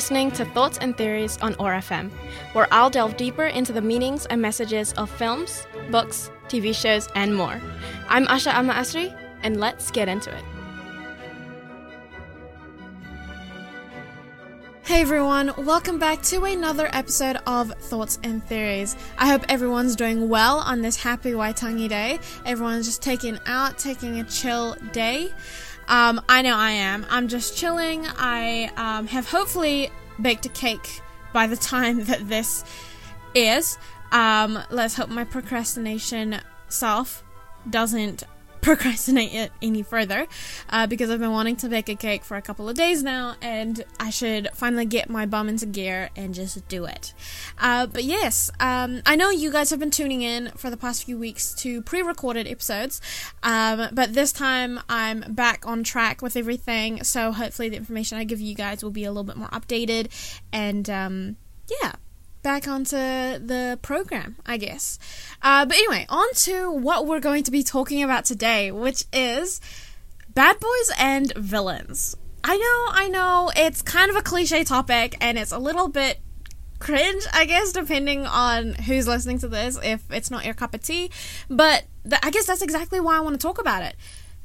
Listening to Thoughts and Theories on OAR FM, where I'll delve deeper into the meanings and messages of films, books, TV shows, and more. I'm Asha Amma Asri, and let's get into it. Hey everyone, welcome back to another episode of Thoughts and Theories. I hope everyone's doing well on this happy Waitangi day. Everyone's just taking out, taking a chill day. Um, I know I am. I'm just chilling. I um, have hopefully baked a cake by the time that this is. Um, let's hope my procrastination self doesn't procrastinate it any further uh, because I've been wanting to bake a cake for a couple of days now and I should finally get my bum into gear and just do it. Uh, but yes, um, I know you guys have been tuning in for the past few weeks to pre recorded episodes, um, but this time I'm back on track with everything, so hopefully the information I give you guys will be a little bit more updated and um, yeah back onto the program, I guess. Uh, but anyway, on to what we're going to be talking about today, which is bad boys and villains. I know, I know, it's kind of a cliche topic and it's a little bit cringe, I guess, depending on who's listening to this, if it's not your cup of tea. But th- I guess that's exactly why I want to talk about it.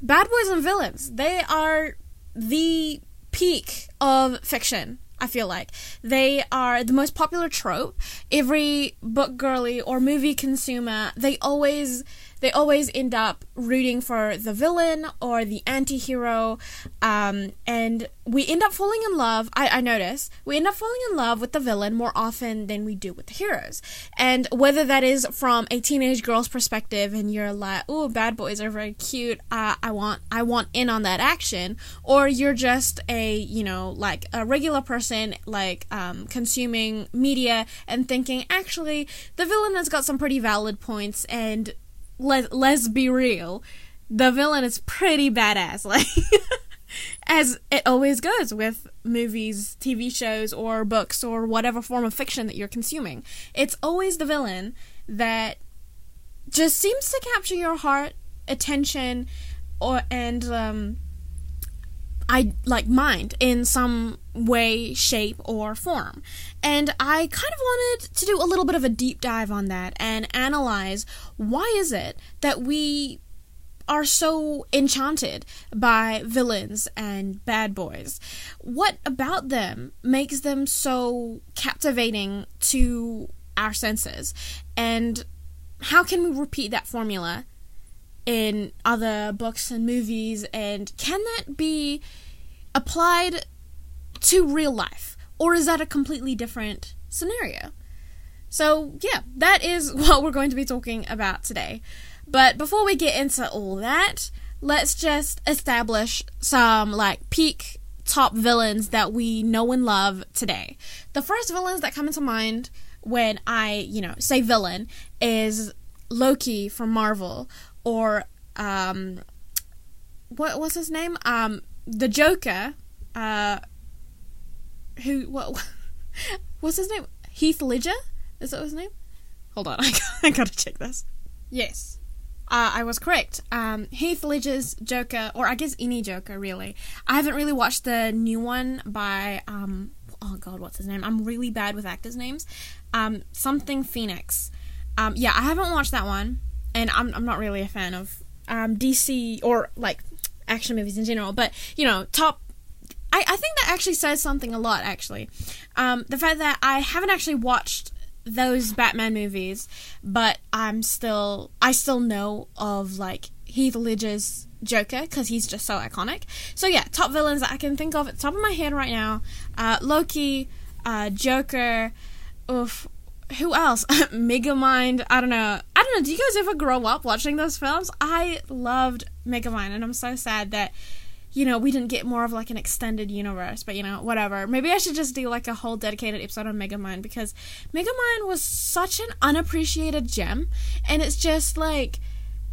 Bad boys and villains, they are the peak of fiction I feel like they are the most popular trope. Every book girly or movie consumer, they always they always end up rooting for the villain or the anti-hero um, and we end up falling in love. I, I notice we end up falling in love with the villain more often than we do with the heroes. And whether that is from a teenage girl's perspective and you're like oh bad boys are very cute. Uh, i want i want in on that action or you're just a you know like a regular person like um, consuming media and thinking actually the villain has got some pretty valid points and let let's be real, the villain is pretty badass. Like as it always goes with movies, TV shows, or books, or whatever form of fiction that you're consuming. It's always the villain that just seems to capture your heart, attention, or and um, I like mind in some way, shape, or form. And I kind of wanted to do a little bit of a deep dive on that and analyze why is it that we are so enchanted by villains and bad boys. What about them makes them so captivating to our senses? And how can we repeat that formula in other books and movies? And can that be applied to real life? Or is that a completely different scenario? So, yeah, that is what we're going to be talking about today. But before we get into all that, let's just establish some like peak top villains that we know and love today. The first villains that come into mind when I, you know, say villain is Loki from Marvel or um what was his name? Um the Joker, uh, who what what's his name? Heath Ledger. Is that his name? Hold on, I, I gotta check this. Yes, uh, I was correct. Um, Heath Ledger's Joker, or I guess any Joker, really. I haven't really watched the new one by um, oh god, what's his name? I'm really bad with actors' names. Um, something Phoenix. Um, yeah, I haven't watched that one, and I'm I'm not really a fan of um, DC or like action movies in general, but you know, top. I, I think that actually says something a lot. Actually, um, the fact that I haven't actually watched those Batman movies, but I'm still I still know of like Heath Ledger's Joker because he's just so iconic. So yeah, top villains that I can think of at the top of my head right now: uh, Loki, uh, Joker. Oof, who else? Megamind. I don't know. Don't know. Do you guys ever grow up watching those films? I loved Megamind, and I'm so sad that you know, we didn't get more of like an extended universe, but you know, whatever. Maybe I should just do like a whole dedicated episode on Megamind because Megamind was such an unappreciated gem and it's just like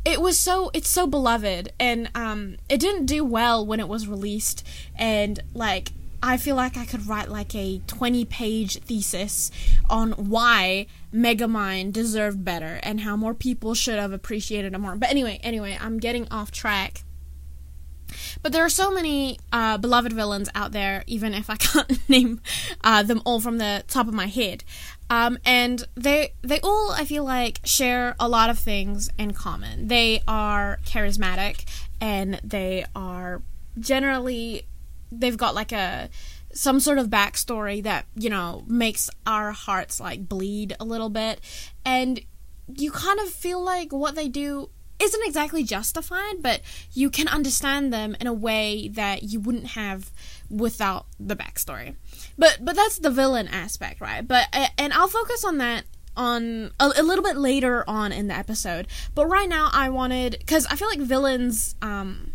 it was so it's so beloved and um it didn't do well when it was released and like I feel like I could write like a 20 page thesis on why Megamind deserved better and how more people should have appreciated it more. But anyway, anyway, I'm getting off track. But there are so many uh, beloved villains out there, even if I can't name uh, them all from the top of my head. Um, and they they all I feel like share a lot of things in common. They are charismatic and they are generally they've got like a some sort of backstory that you know makes our hearts like bleed a little bit. And you kind of feel like what they do isn't exactly justified but you can understand them in a way that you wouldn't have without the backstory. But but that's the villain aspect right? But and i'll focus on that on a, a little bit later on in the episode. But right now i wanted because i feel like villains um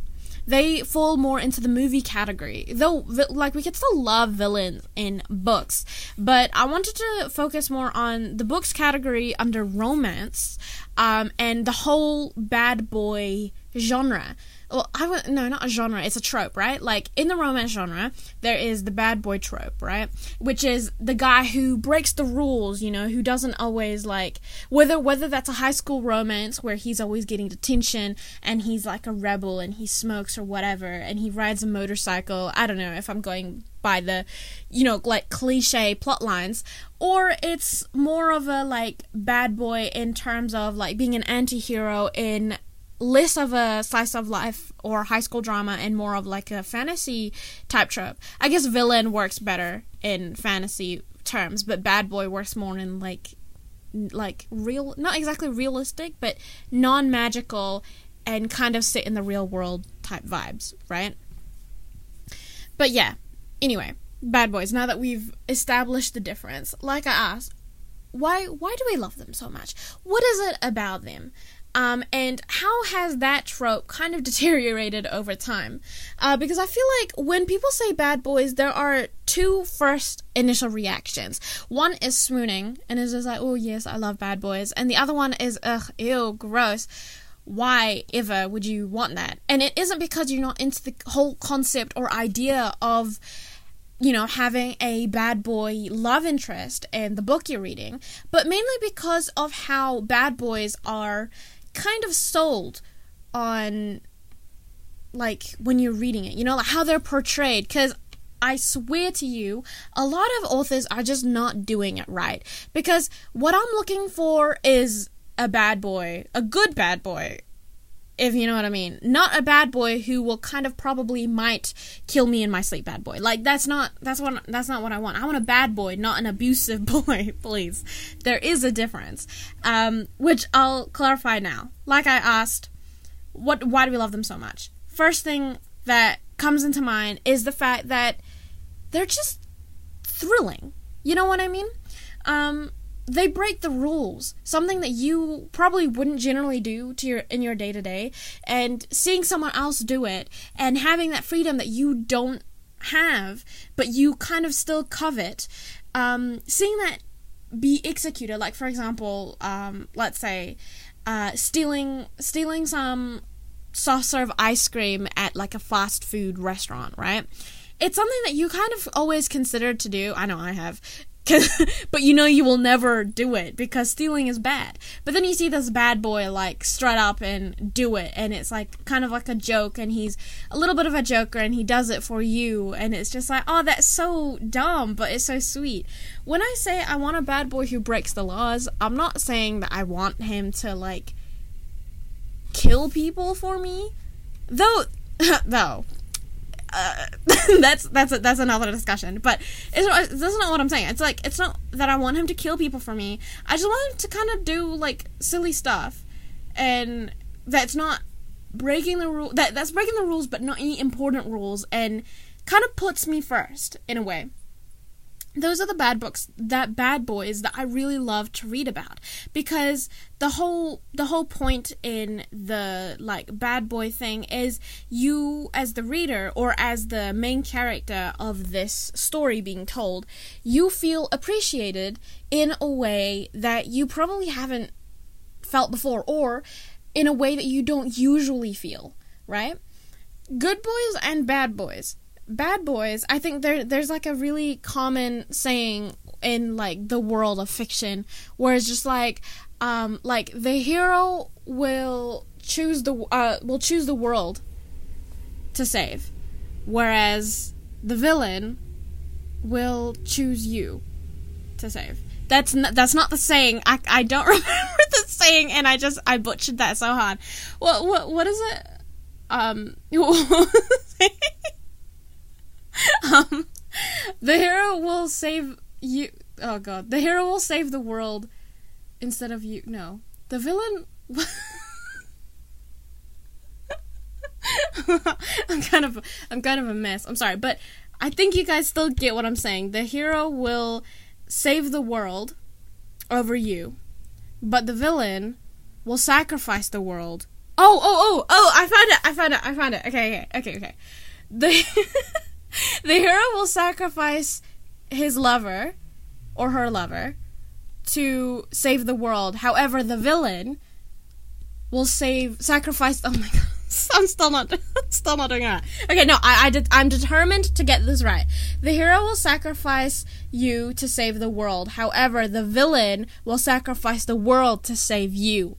they fall more into the movie category. Though, like, we could still love villains in books, but I wanted to focus more on the books category under romance um, and the whole bad boy genre well, I would no, not a genre. It's a trope, right? Like in the romance genre, there is the bad boy trope, right? Which is the guy who breaks the rules, you know, who doesn't always like whether whether that's a high school romance where he's always getting detention and he's like a rebel and he smokes or whatever and he rides a motorcycle. I don't know if I'm going by the you know like cliche plot lines or it's more of a like bad boy in terms of like being an anti-hero in less of a slice of life or high school drama and more of like a fantasy type trope. I guess villain works better in fantasy terms, but bad boy works more in like like real not exactly realistic, but non-magical and kind of sit in the real world type vibes, right? But yeah. Anyway, bad boys, now that we've established the difference, like I asked, why why do we love them so much? What is it about them? Um, and how has that trope kind of deteriorated over time? Uh, because I feel like when people say bad boys, there are two first initial reactions. One is swooning, and is just like, oh, yes, I love bad boys. And the other one is, ugh, ew, gross. Why ever would you want that? And it isn't because you're not into the whole concept or idea of you know, having a bad boy love interest in the book you're reading, but mainly because of how bad boys are kind of sold on like when you're reading it, you know, like how they're portrayed. Because I swear to you, a lot of authors are just not doing it right. Because what I'm looking for is a bad boy, a good bad boy, if you know what I mean. Not a bad boy who will kind of probably might kill me in my sleep bad boy. Like that's not that's what that's not what I want. I want a bad boy, not an abusive boy, please. There is a difference. Um, which I'll clarify now. Like I asked, what why do we love them so much? First thing that comes into mind is the fact that they're just thrilling. You know what I mean? Um, they break the rules something that you probably wouldn't generally do to your in your day to day and seeing someone else do it and having that freedom that you don't have but you kind of still covet um, seeing that be executed like for example um, let's say uh, stealing stealing some soft serve ice cream at like a fast food restaurant right it's something that you kind of always considered to do. I know I have. but you know you will never do it because stealing is bad. But then you see this bad boy like strut up and do it, and it's like kind of like a joke, and he's a little bit of a joker, and he does it for you, and it's just like, oh, that's so dumb, but it's so sweet. When I say I want a bad boy who breaks the laws, I'm not saying that I want him to like kill people for me, though. though uh, that's that's a, that's another discussion. But it's that's not what I'm saying. It's like it's not that I want him to kill people for me. I just want him to kind of do like silly stuff, and that's not breaking the rule. That that's breaking the rules, but not any important rules, and kind of puts me first in a way. Those are the bad books that bad boys that I really love to read about. Because the whole the whole point in the like bad boy thing is you as the reader or as the main character of this story being told you feel appreciated in a way that you probably haven't felt before or in a way that you don't usually feel right? Good boys and bad boys bad boys, I think there there's like a really common saying in like the world of fiction where it's just like um like the hero will choose the uh will choose the world to save whereas the villain will choose you to save. That's not, that's not the saying. I, I don't remember the saying, and I just I butchered that so hard. What what what is it? Um, um, the hero will save you. Oh god, the hero will save the world instead of you. No, the villain. I'm kind of I'm kind of a mess. I'm sorry, but I think you guys still get what I'm saying. The hero will save the world over you, but the villain will sacrifice the world. Oh, oh, oh, oh! I found it! I found it! I found it! Okay, okay, okay, okay. The the hero will sacrifice his lover or her lover to save the world. However, the villain will save sacrifice. Oh my god. I'm still not, still not doing that. Okay, no, I, I did, I'm determined to get this right. The hero will sacrifice you to save the world. However, the villain will sacrifice the world to save you.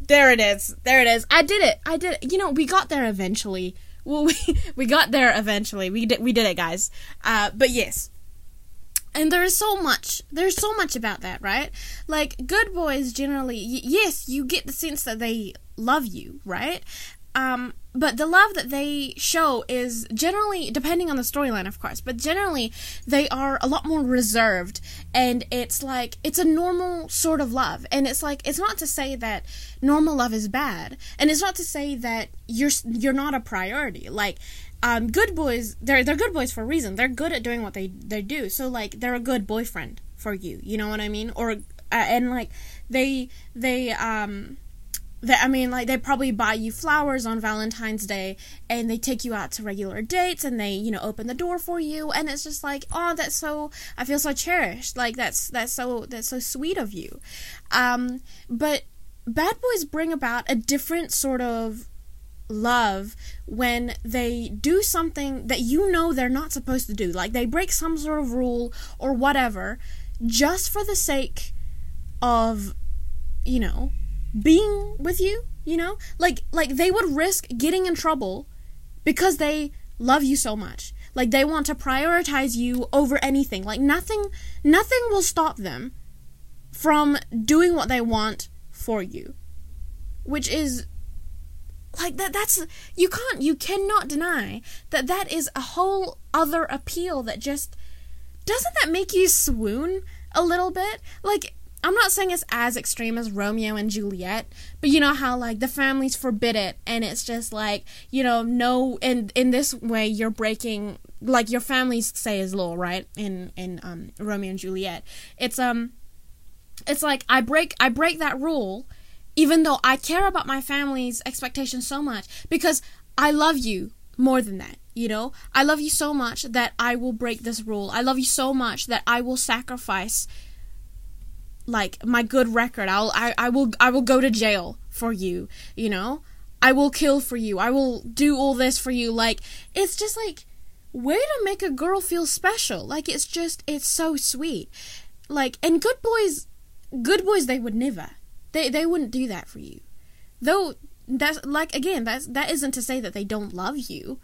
There it is. There it is. I did it. I did it. You know, we got there eventually well, we we got there eventually. We did we did it, guys. Uh, but yes, and there is so much. There's so much about that, right? Like good boys generally, y- yes, you get the sense that they love you, right? Um, but the love that they show is generally depending on the storyline of course but generally they are a lot more reserved. And it's like it's a normal sort of love. And it's like it's not to say that normal love is bad. And it's not to say that you're you're not a priority. Like um, good boys they're they're good boys for a reason. They're good at doing what they they do. So like they're a good boyfriend for you. You know what i mean? Or uh, and like they they um that I mean, like they probably buy you flowers on Valentine's Day, and they take you out to regular dates, and they you know open the door for you, and it's just like, oh, that's so I feel so cherished. Like that's that's so that's so sweet of you. Um, but bad boys bring about a different sort of love when they do something that you know they're not supposed to do. Like they break some sort of rule or whatever, just for the sake of, you know, being with you, you know? Like like they would risk getting in trouble because they love you so much. Like they want to prioritize you over anything. Like nothing nothing will stop them from doing what they want for you. Which is like that that's you can't you cannot deny that that is a whole other appeal that just doesn't that make you swoon a little bit? Like I'm not saying it's as extreme as Romeo and Juliet, but you know how like the families forbid it and it's just like, you know, no in in this way you're breaking like your families say is law, right? In in um Romeo and Juliet. It's um it's like I break I break that rule even though I care about my family's expectations so much because I love you more than that you know i love you so much that i will break this rule i love you so much that i will sacrifice like my good record. I'll I, I will I will go to jail for you, you know? I will kill for you. I will do all this for you. Like it's just like way to make a girl feel special. Like it's just it's so sweet. Like and good boys good boys they would never. They they wouldn't do that for you. Though that's like again, that's that isn't to say that they don't love you.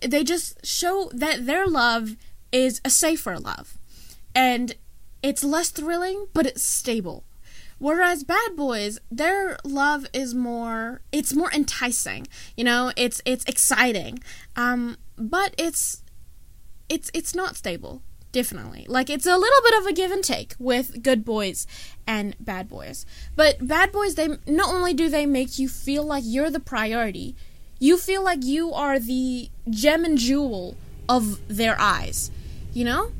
They just show that their love is a safer love. And it's less thrilling, but it's stable. Whereas Bad Boys, their love is more it's more enticing. You know, it's it's exciting. Um but it's it's it's not stable. Definitely. Like it's a little bit of a give and take with good boys and bad boys. But bad boys they not only do they make you feel like you're the priority, you feel like you are the gem and jewel of their eyes. You know?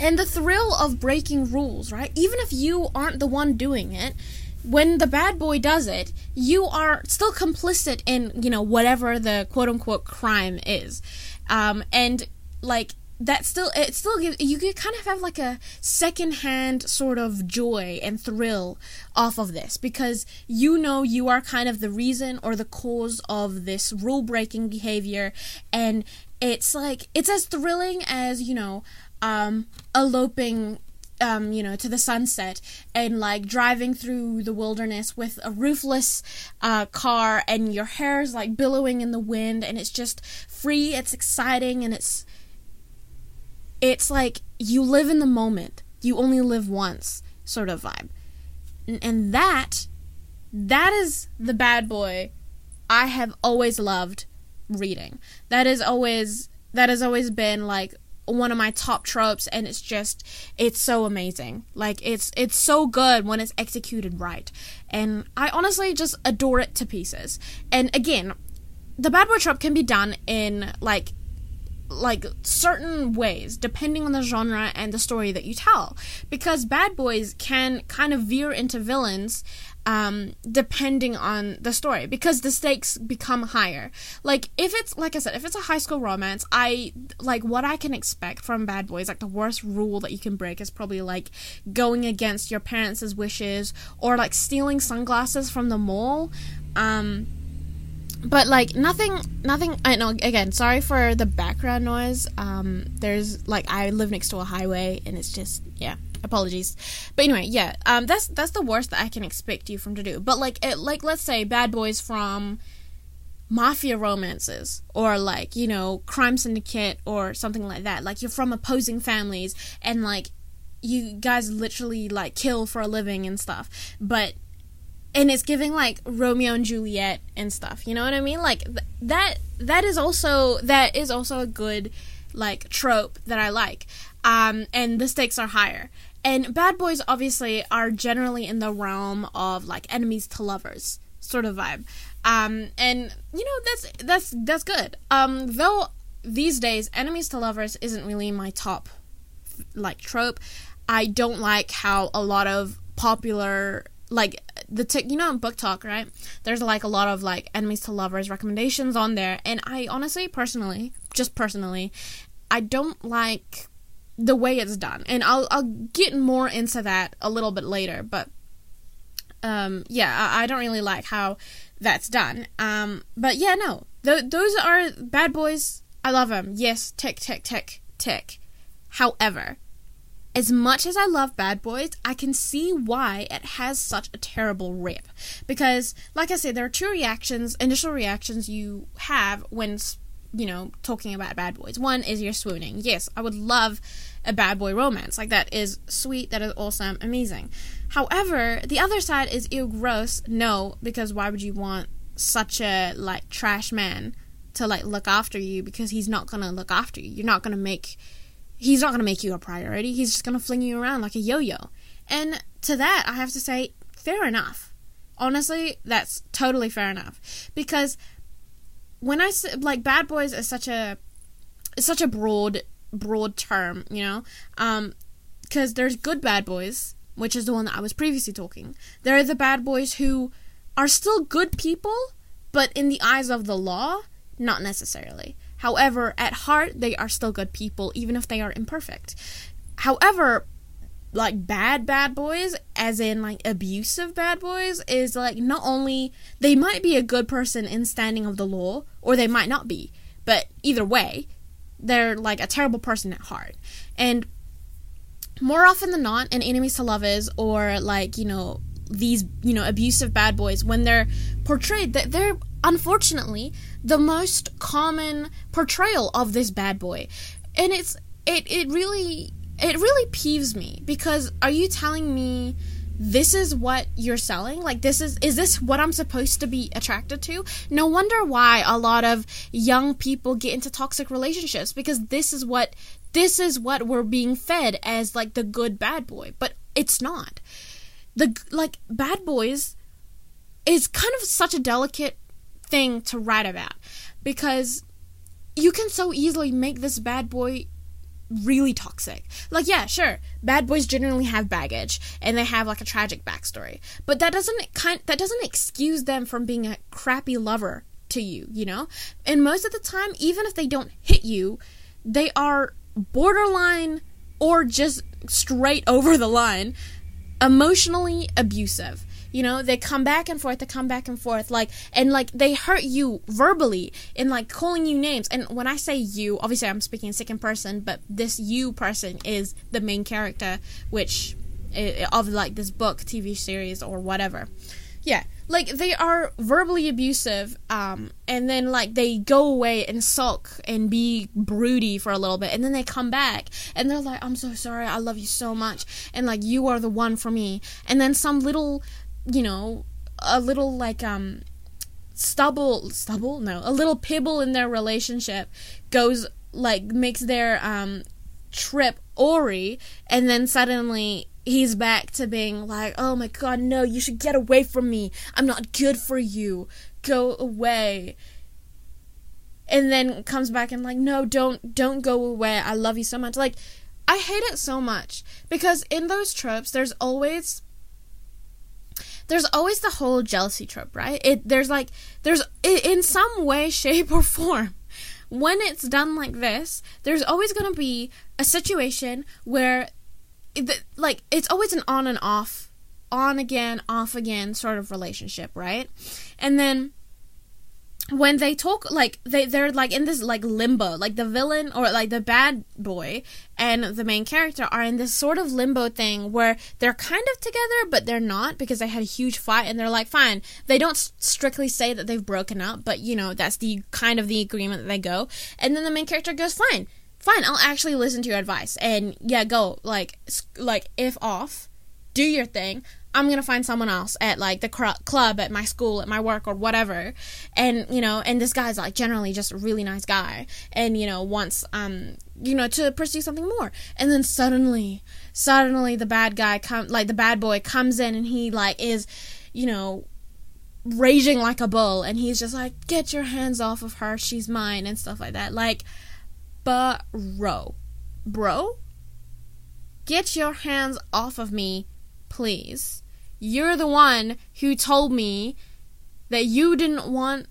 And the thrill of breaking rules, right? Even if you aren't the one doing it, when the bad boy does it, you are still complicit in, you know, whatever the quote unquote crime is. Um, and like that still it still gives you kind of have like a secondhand sort of joy and thrill off of this because you know you are kind of the reason or the cause of this rule breaking behavior and it's like it's as thrilling as you know um eloping um, you know, to the sunset and like driving through the wilderness with a roofless uh, car and your hair is like billowing in the wind and it's just free, it's exciting and it's it's like you live in the moment. You only live once sort of vibe. And, and that that is the bad boy I have always loved reading. That is always that has always been like one of my top tropes and it's just it's so amazing. Like it's it's so good when it's executed right. And i honestly just adore it to pieces. And again the bad boy trope can be done in like like certain ways depending on the genre and the story that you tell. Because bad boys can kind of veer into villains um, depending on the story because the stakes become higher. Like if it's like i said if it's a high school romance i like what i can expect from bad boys like the worst rule that you can break is probably like going against your parents' wishes or like stealing sunglasses from the mall. Um but like nothing nothing i know again sorry for the background noise. Um there's like i live next to a highway and it's just yeah apologies but anyway yeah um that's that's the worst that i can expect you from to do but like it, like let's say bad boys from mafia romances or like you know crime syndicate or something like that like you're from opposing families and like you guys literally like kill for a living and stuff but and it's giving like Romeo and Juliet and stuff. You know what I mean? Like th- that that is also that is also a good like trope that I like. Um and the stakes are higher. And bad boys obviously are generally in the realm of like enemies to lovers sort of vibe. Um and you know that's that's that's good. Um though these days enemies to lovers isn't really my top like trope. I don't like how a lot of popular like the t- you know on BookTok right there's like a lot of like enemies to lovers recommendations on there and i honestly personally just personally i don't like the way it's done and i'll i'll get more into that a little bit later but um yeah i, I don't really like how that's done um but yeah no th- those are bad boys i love them yes tick tick tick tick however as much as I love Bad Boys, I can see why it has such a terrible rep. Because, like I said, there are two reactions, initial reactions you have when, you know, talking about Bad Boys. One is you're swooning. Yes, I would love a bad boy romance. Like, that is sweet, that is awesome, amazing. However, the other side is ew, gross. No, because why would you want such a, like, trash man to, like, look after you? Because he's not gonna look after you. You're not gonna make he's not to make you a priority. He's just to fling you around like a yo yo. And to that, I have to say, fair enough. Honestly, that's totally fair enough. Because when I like, bad boys is such a, is such a broad, broad term, you know? Um, because there's good bad boys, which is the one that I was previously talking. There are the bad boys who are still good people, but in the eyes of the law, not necessarily. However, at heart, they are still good people, even if they are imperfect. However, like bad bad boys, as in like abusive bad boys, is like not only they might be a good person in standing of the law, or they might not be, but either way, they're like a terrible person at heart. And more often than not, in enemies to lovers or like you know these you know abusive bad boys when they're portrayed they're unfortunately the most common portrayal of this bad boy and it's it it really it really peeves me because are you telling me this is what you're selling? Like this is is this what i'm supposed to be attracted to? No wonder why a lot of young people get into toxic relationships because this is what this is what we're being fed as like the good bad boy. But it's not. The like bad boys is kind of such a delicate thing to write about because you can so easily make this bad boy really toxic. Like, yeah, sure, bad boys generally have baggage and they have like a tragic backstory, but that doesn't kind that doesn't excuse them from being a crappy lover to you, you know? And most of the time, even if they don't hit you, they are borderline or just straight over the line emotionally abusive. You know, they come back and forth, they come back and forth, like, and like they hurt you verbally and like calling you names. And when I say you, obviously I'm speaking second person, but this you person is the main character, which of like this book, TV series, or whatever. Yeah, like they are verbally abusive, um, and then like they go away and sulk and be broody for a little bit, and then they come back and they're like, "I'm so sorry, I love you so much," and like you are the one for me. And then some little, you know, a little like um, stubble, stubble, no, a little pibble in their relationship goes like makes their um trip Ori, and then suddenly he's back to being like, oh my god, no, you should get away from me. I'm not good for you. Go away. And then comes back and like, no, don't don't go away. I love you so much. Like, I hate it so much because in those tropes, there's always there's always the whole jealousy trope, right? It there's like there's in some way, shape, or form. When it's done like this, there's always going to be a situation where like it's always an on and off on again off again sort of relationship right and then when they talk like they they're like in this like limbo. Like the villain or like the bad boy and the main character are in this sort of limbo thing where they're kind of together but they're not because they had a huge fight and they're like fine. They don't strictly say that they've broken up but you know that's the kind of the agreement that they go. And then the main character goes fine fine, I'll actually listen to your advice. And yeah, go like like if off, do your thing. I'm gonna find someone else at like the cr- club, at my school, at my work, or whatever. And you know, and this guy's like generally just a really nice guy, and you know wants um you know to pursue something more. And then suddenly, suddenly the bad guy come like the bad boy comes in and he like is, you know, raging like a bull, and he's just like, get your hands off of her, she's mine, and stuff like that. Like bro. Bro? Get your hands off of me, please. You're the one who told me that you didn't want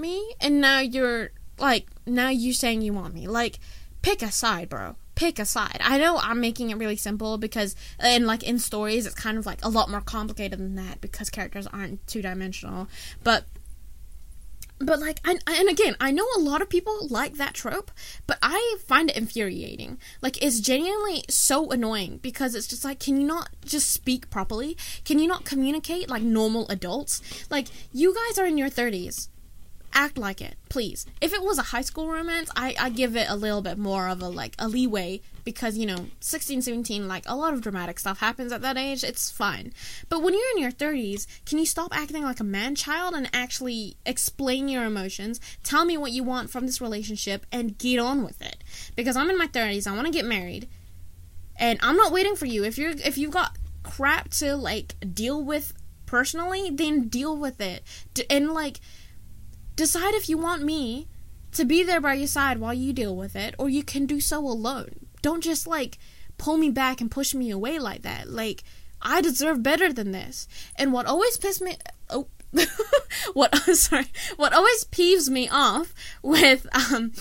me, and now you're like, now you're saying you want me. Like, pick a side, bro. Pick a side. I know I'm making it really simple because, and like in stories, it's kind of like a lot more complicated than that because characters aren't two dimensional. But but like and, and again i know a lot of people like that trope but i find it infuriating. Like it's genuinely so annoying because it's just like can you not just speak properly? Can you not communicate like normal adults? Like you guys are in your 30s act like it, please. If it was a high school romance, I, I give it a little bit more of a like a leeway because you know 16 17 like a lot of dramatic stuff happens at that age. It's fine. But when you're in your 30s can you stop acting like a man child and actually explain your emotions tell me what you want from this relationship and get on with it? Because i'm in my 30s i want to get married and i'm not waiting for you. If you're if you've got crap to like deal with personally then deal with it. And like Decide if you want me to be there by your side while you deal with it, or you can do so alone. Don't just like pull me back and push me away like that. Like, I deserve better than this. And what always pisses me oh what sorry what always peeves me off with um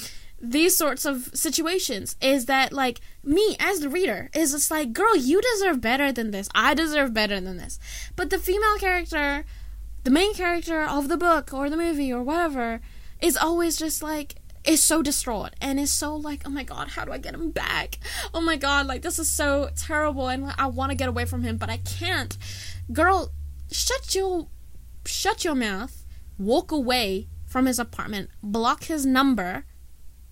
these sorts of situations is that like me as the reader is just like girl you deserve better than this i deserve better than this but the female character the main character of the book or the movie or whatever is always just like is so distraught and is so like oh my god how do i get him back? Oh my god like this is so terrible and i want to get away from him but i can't. Girl shut your shut your mouth walk away from his apartment block his number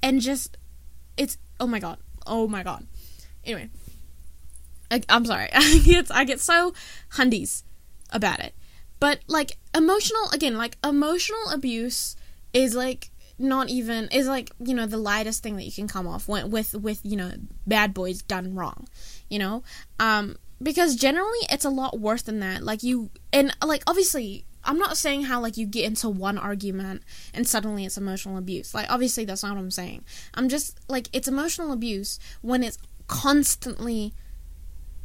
and just it's oh my god oh my god. Anyway I, am sorry i get i get so hundies about it but like emotional again, like emotional abuse is like not even is like you know the lightest thing that you can come off when, with with you know bad boys done wrong you know um because generally it's a lot worse than that like you and like obviously I'm not saying how like you get into one argument and suddenly it's emotional abuse. Like obviously that's not what I'm saying. I'm just like it's emotional abuse when it's constantly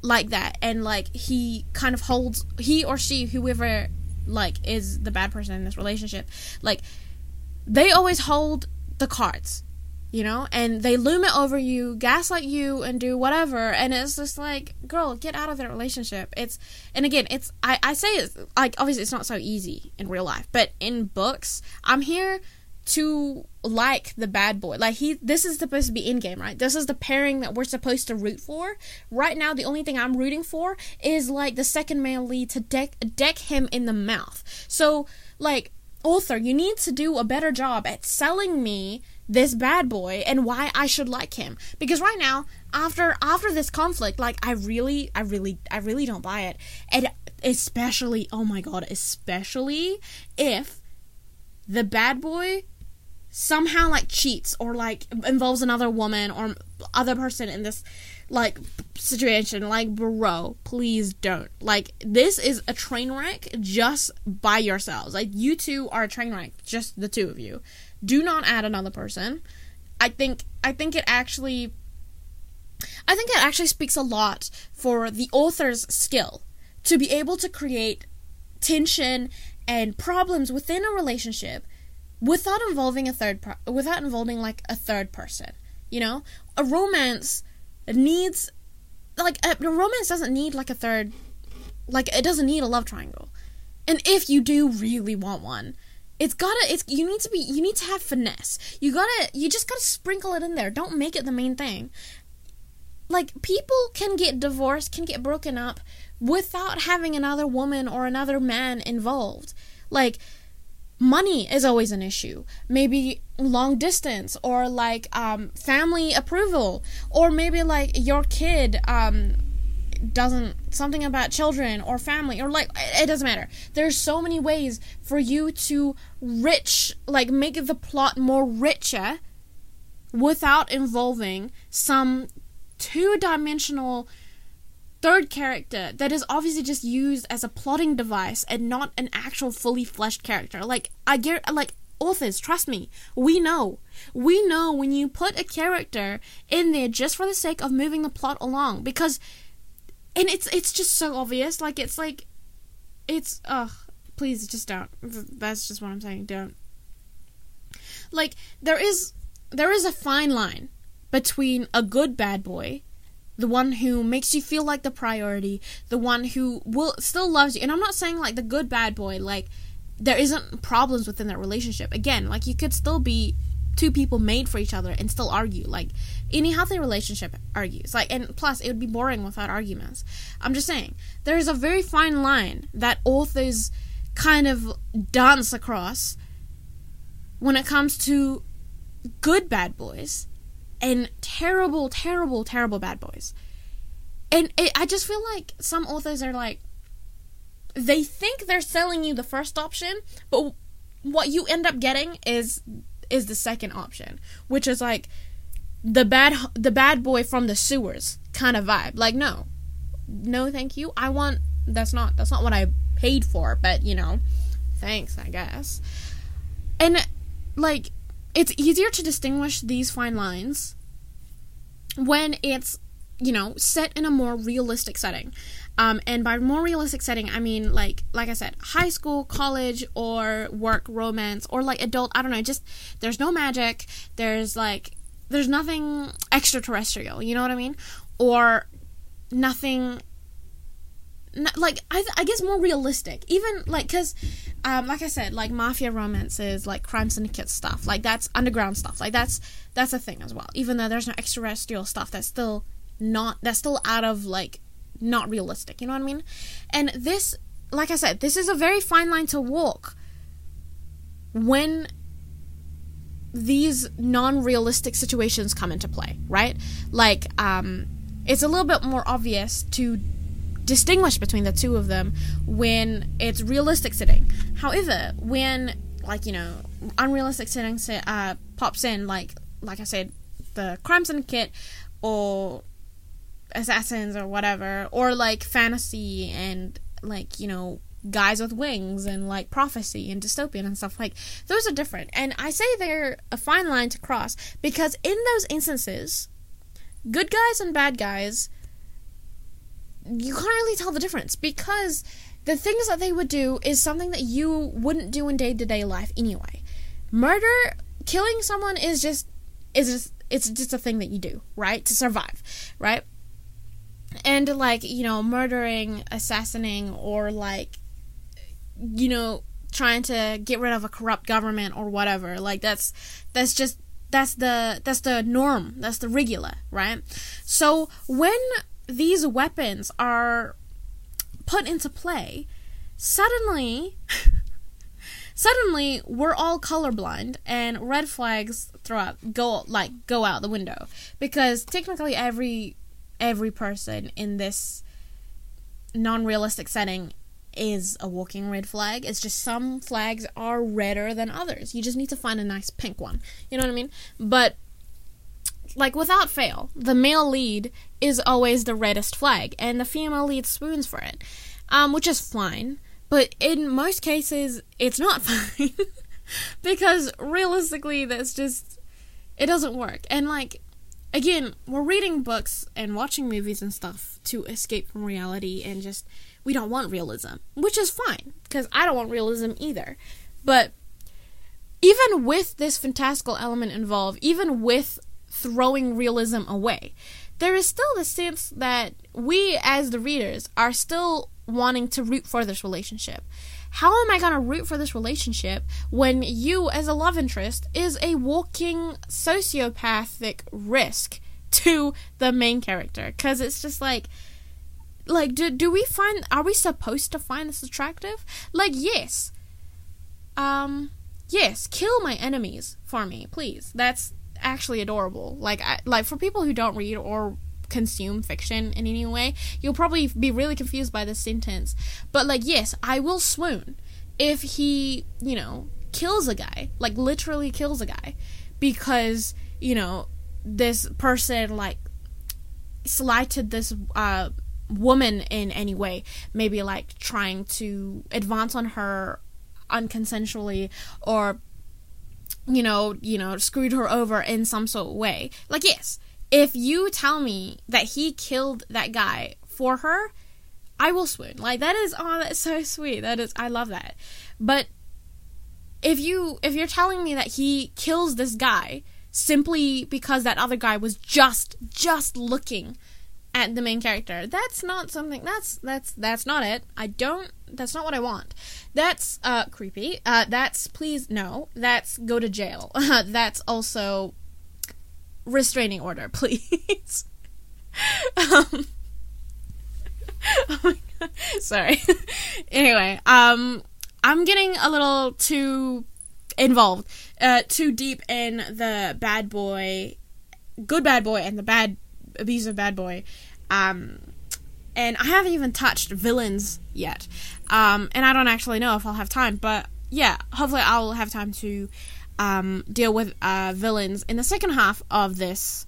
like that and like he kind of holds he or she whoever like is the bad person in this relationship like they always hold the cards you know? And they loom it over you gaslight you and do whatever and it's just like girl get out of that relationship. It's and again it's i, I say it's like obviously it's not so easy in real life but in books i'm here to like the bad boy. Like he this is supposed to be in game, right? This is the pairing that we're supposed to root for. Right now the only thing I'm rooting for is like the second male lead to deck deck him in the mouth. So like author, you need to do a better job at selling me this bad boy and why I should like him. Because right now, after after this conflict, like I really I really I really don't buy it. And especially, oh my god, especially if the bad boy somehow like cheats or like involves another woman or other person in this like situation. Like bro please don't. Like this is a train wreck just by yourselves. Like you two are a train wreck just the two of you. Do not add another person. I think i think it actually i think it actually speaks a lot for the author's skill to be able to create tension and problems within a relationship without involving a third per- without involving like a third person you know? A romance needs like a, a romance doesn't need like a third like it doesn't need a love triangle. And if you do really want one it's gotta it's you need to be you need to have finesse. You gotta you just gotta sprinkle it in there. Don't make it the main thing. Like people can get divorced can get broken up without having another woman or another man involved. Like money is always an issue. Maybe long distance or like um, family approval. Or maybe like your kid um, doesn't something about children or family or like it doesn't matter. There's so many ways for you to rich like make the plot more richer without involving some two-dimensional third character that is obviously just used as a plotting device and not an actual fully fleshed character. Like I get like authors, trust me, we know. We know when you put a character in there just for the sake of moving the plot along because and it's it's just so obvious. Like it's like it's ugh, please just don't. That's just what I'm saying. Don't. Like there is there is a fine line between a good bad boy the one who makes you feel like the priority, the one who will still loves you. And I'm not saying like the good bad boy, like there isn't problems within that relationship. Again, like you could still be two people made for each other and still argue. Like any healthy relationship argues. Like and plus it would be boring without arguments. I'm just saying there is a very fine line that authors kind of dance across when it comes to good bad boys and terrible, terrible, terrible bad boys. And it, I just feel like some authors are like, they think they're selling you the first option, but what you end up getting is is the second option, which is like the bad the bad boy from the sewers kind of vibe. Like no, no, thank you. I want that's not that's not what I paid for, but you know, thanks, I guess. And like it's easier to distinguish these fine lines when it's you know set in a more realistic setting. Um, and by more realistic setting i mean like like i said high school college or work romance or like adult i don't know just there's no magic. There's like there's nothing extraterrestrial you know what i mean? Or nothing like I, I guess more realistic. Even like because um like i said like mafia romances like crime syndicate stuff like that's underground stuff. Like that's that's a thing as well. Even though there's no extraterrestrial stuff that's still not that's still out of like not realistic. You know what i mean? And this like i said this is a very fine line to walk when these non-realistic situations come into play right? Like um it's a little bit more obvious to distinguish between the two of them when it's realistic setting. However, when like you know unrealistic setting uh, pops in, like like I said, the crime syndicate or assassins or whatever, or like fantasy and like you know guys with wings and like prophecy and dystopian and stuff like those are different and i say they're a fine line to cross because in those instances good guys and bad guys you can't really tell the difference because the things that they would do is something that you wouldn't do in day-to-day life anyway. Murder killing someone is just is just it's just a thing that you do right to survive right? And like you know murdering assassinating or like you know trying to get rid of a corrupt government or whatever like that's that's just that's the that's the norm that's the regular right? So when these weapons are put into play suddenly suddenly we're all colorblind and red flags throw out go like go out the window because technically every every person in this non-realistic setting is a walking red flag. It's just some flags are redder than others. You just need to find a nice pink one. You know what I mean? But like without fail, the male lead is always the reddest flag, and the female lead swoons for it, um, which is fine. But in most cases, it's not fine because realistically, that's just it doesn't work. And like again, we're reading books and watching movies and stuff to escape from reality and just we don't want realism, which is fine because I don't want realism either. But even with this fantastical element involved, even with throwing realism away, there is still the sense that we as the readers are still wanting to root for this relationship. How am I going to root for this relationship when you, as a love interest, is a walking sociopathic risk to the main character? Because it's just like, like, do, do we find, are we supposed to find this attractive? Like, yes. Um, yes, kill my enemies for me, please. That's actually adorable. Like, I, like for people who don't read or consume fiction in any way, you'll probably be really confused by this sentence. But like, yes, I will swoon if he, you know, kills a guy, like literally kills a guy, because you know this person like slighted this uh, woman in any way, maybe like trying to advance on her unconsensually or you know, you know, screwed her over in some sort of way. Like yes, if you tell me that he killed that guy for her, I will swoon. Like that is oh that's so sweet. That is I love that. But if you if you're telling me that he kills this guy simply because that other guy was just just looking at the main character, that's not something that's that's that's not it. I don't that's not what I want. That's uh creepy. Uh that's please no. That's go to jail. that's also restraining order, please. um, oh sorry. anyway, um, I'm getting a little too involved, uh, too deep in the bad boy, good bad boy, and the bad abusive bad boy. Um, and I haven't even touched villains yet. Um, and I don't actually know if I'll have time, but yeah, hopefully I'll have time to um, deal with uh, villains in the second half of this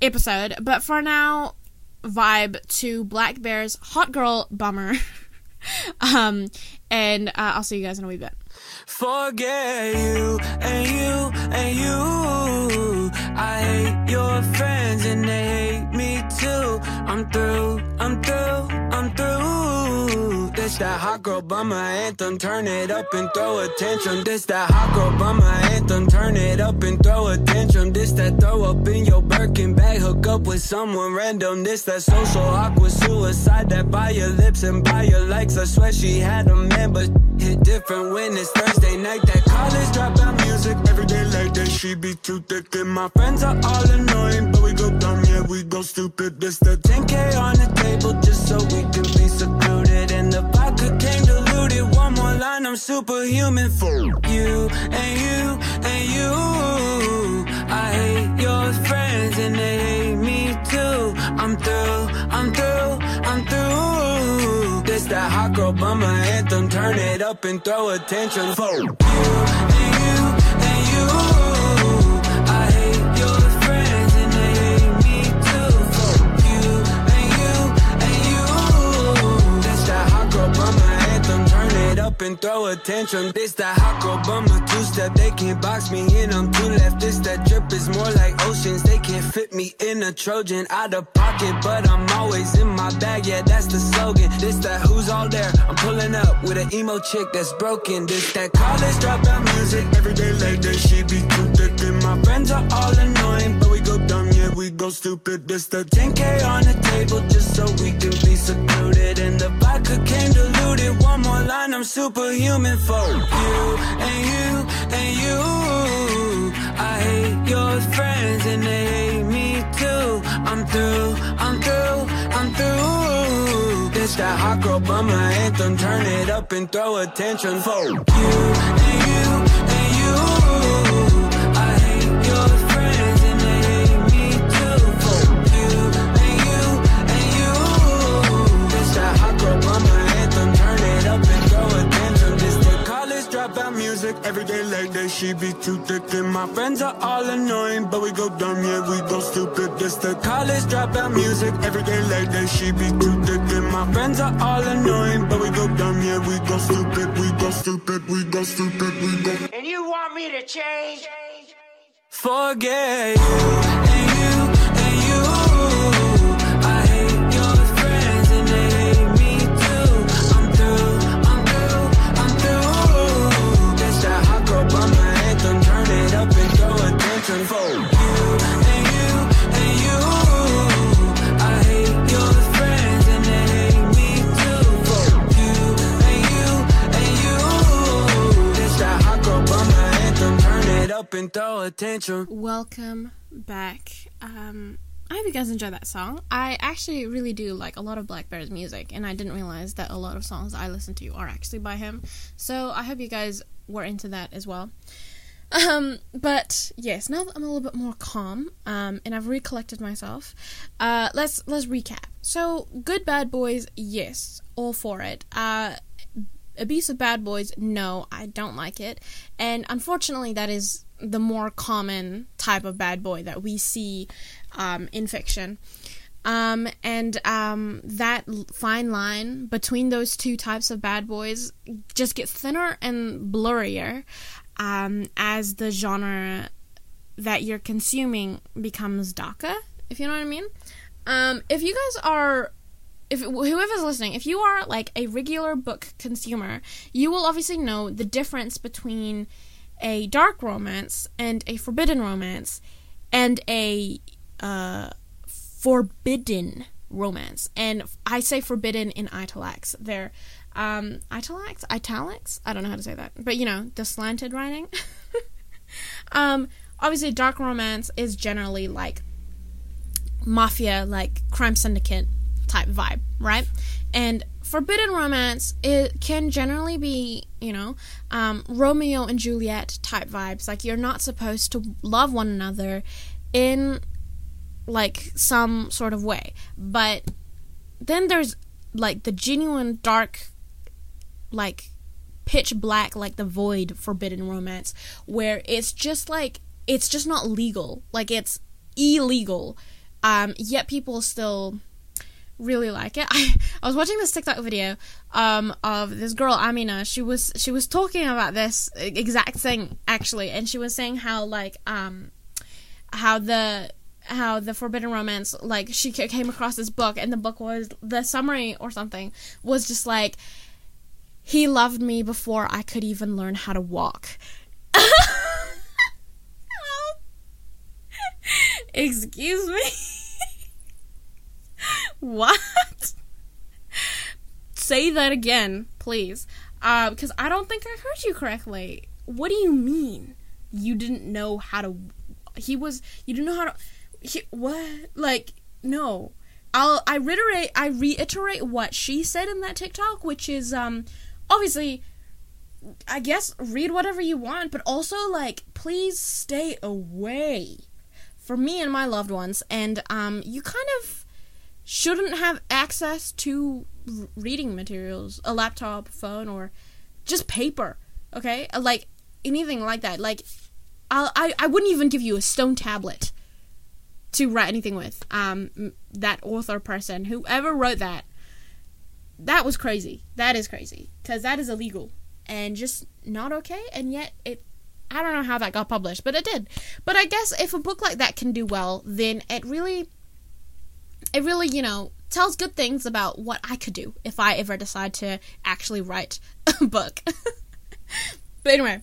episode. But for now, vibe to blackbear's Hot Girl Bummer. um, and uh, I'll see you guys in a wee bit. Forget you and you and you. I hate your friends and they hate me too. I'm through, I'm through, I'm through. This that hot girl bummer anthem. Turn it up and throw a tantrum. This that hot girl bummer anthem. Turn it up and throw a tantrum. This that throw up in your Birkin bag. Hook up with someone random. This that social awkward suicide. That by your lips and by your likes. I swear she had a man, but hit different when it's Thursday night. That college dropout music. Every day like that, she be too thick. And my friends are all annoying, but we go dumb, yeah, we go stupid. This the 10K on the table just so we can be secluded. And the vodka came diluted. One more line, I'm superhuman for you and you and you. I hate your friends and they hate me too. I'm through, I'm through, I'm through. This that hot girl bummer anthem. Turn it up and throw attention for you and you you. Turn and throw a tantrum. This that hot girl bummer two step. They can't box me in, I'm too left. This that drip is more like oceans. They can't fit me in a Trojan. Out of pocket, but I'm always in my bag. Yeah, that's the slogan. This that who's all there. I'm pulling up with an emo chick that's broken. This that college dropout music. Every day like that, she be too thick. And my friends are all annoying, but we go dumb, yeah, we go stupid. This the 10K on the table just I'm superhuman for you and you and you. I hate your friends and they hate me too. I'm through, I'm through, I'm through. This that hot girl bummer anthem. Turn it up and throw attention for you and you. Music. Every day like that, she be too thick. And my friends are all annoying, but we go dumb, yeah, we go stupid. This the college dropout music. Every day like that, she be too thick. And my friends are all annoying, but we go dumb, yeah, we go stupid, we go stupid, we go stupid, we go. And you want me to change? Forget you Welcome back. Um, I hope you guys enjoy that song. I actually really do like a lot of blackbear's music, and I didn't realize that a lot of songs I listen to are actually by him. So I hope you guys were into that as well. Um, but yes, now that I'm a little bit more calm, um, and I've recollected myself, uh, let's let's recap. So, good bad boys, yes, all for it. Uh, abusive bad boys, no, I don't like it. And unfortunately, that is the more common type of bad boy that we see um, in fiction. Um, and um, that fine line between those two types of bad boys just gets thinner and blurrier um, as the genre that you're consuming becomes darker, if you know what I mean. Um, if you guys are if whoever's listening, if you are like a regular book consumer, you will obviously know the difference between a dark romance and a forbidden romance and a uh, forbidden romance. And I say forbidden in italics. They're um, italics, italics. I don't know how to say that, but you know the slanted writing. um, obviously, dark romance is generally like mafia, like crime syndicate type vibe, right? And forbidden romance it can generally be, you know, um, Romeo and Juliet type vibes. Like you're not supposed to love one another in like some sort of way, but then there's like the genuine dark, like pitch black, like the void forbidden romance, where it's just like it's just not legal, like it's illegal, um, yet people still really like it. I, I was watching this TikTok video um, of this girl Amina. She was she was talking about this exact thing actually, and she was saying how like um how the how the forbidden romance like she came across this book and the book was the summary or something was just like he loved me before I could even learn how to walk. Excuse me. what? Say that again, please. Uh, because I don't think I heard you correctly. What do you mean? You didn't know how to. He was. You didn't know how to. He, what? Like no. I'll. I reiterate. I reiterate what she said in that TikTok, which is um, obviously. I guess read whatever you want, but also like please stay away from me and my loved ones. And um, you kind of shouldn't have access to reading materials, a laptop, phone, or just paper. Okay, like anything like that. Like, I'll, I I wouldn't even give you a stone tablet to write anything with. Um, that author person, whoever wrote that, that was crazy. That is crazy because that is illegal. and just not okay. And yet it, I don't know how that got published, but it did. But I guess if a book like that can do well, then it really, it really, you know, tells good things about what I could do if I ever decide to actually write a book. but anyway,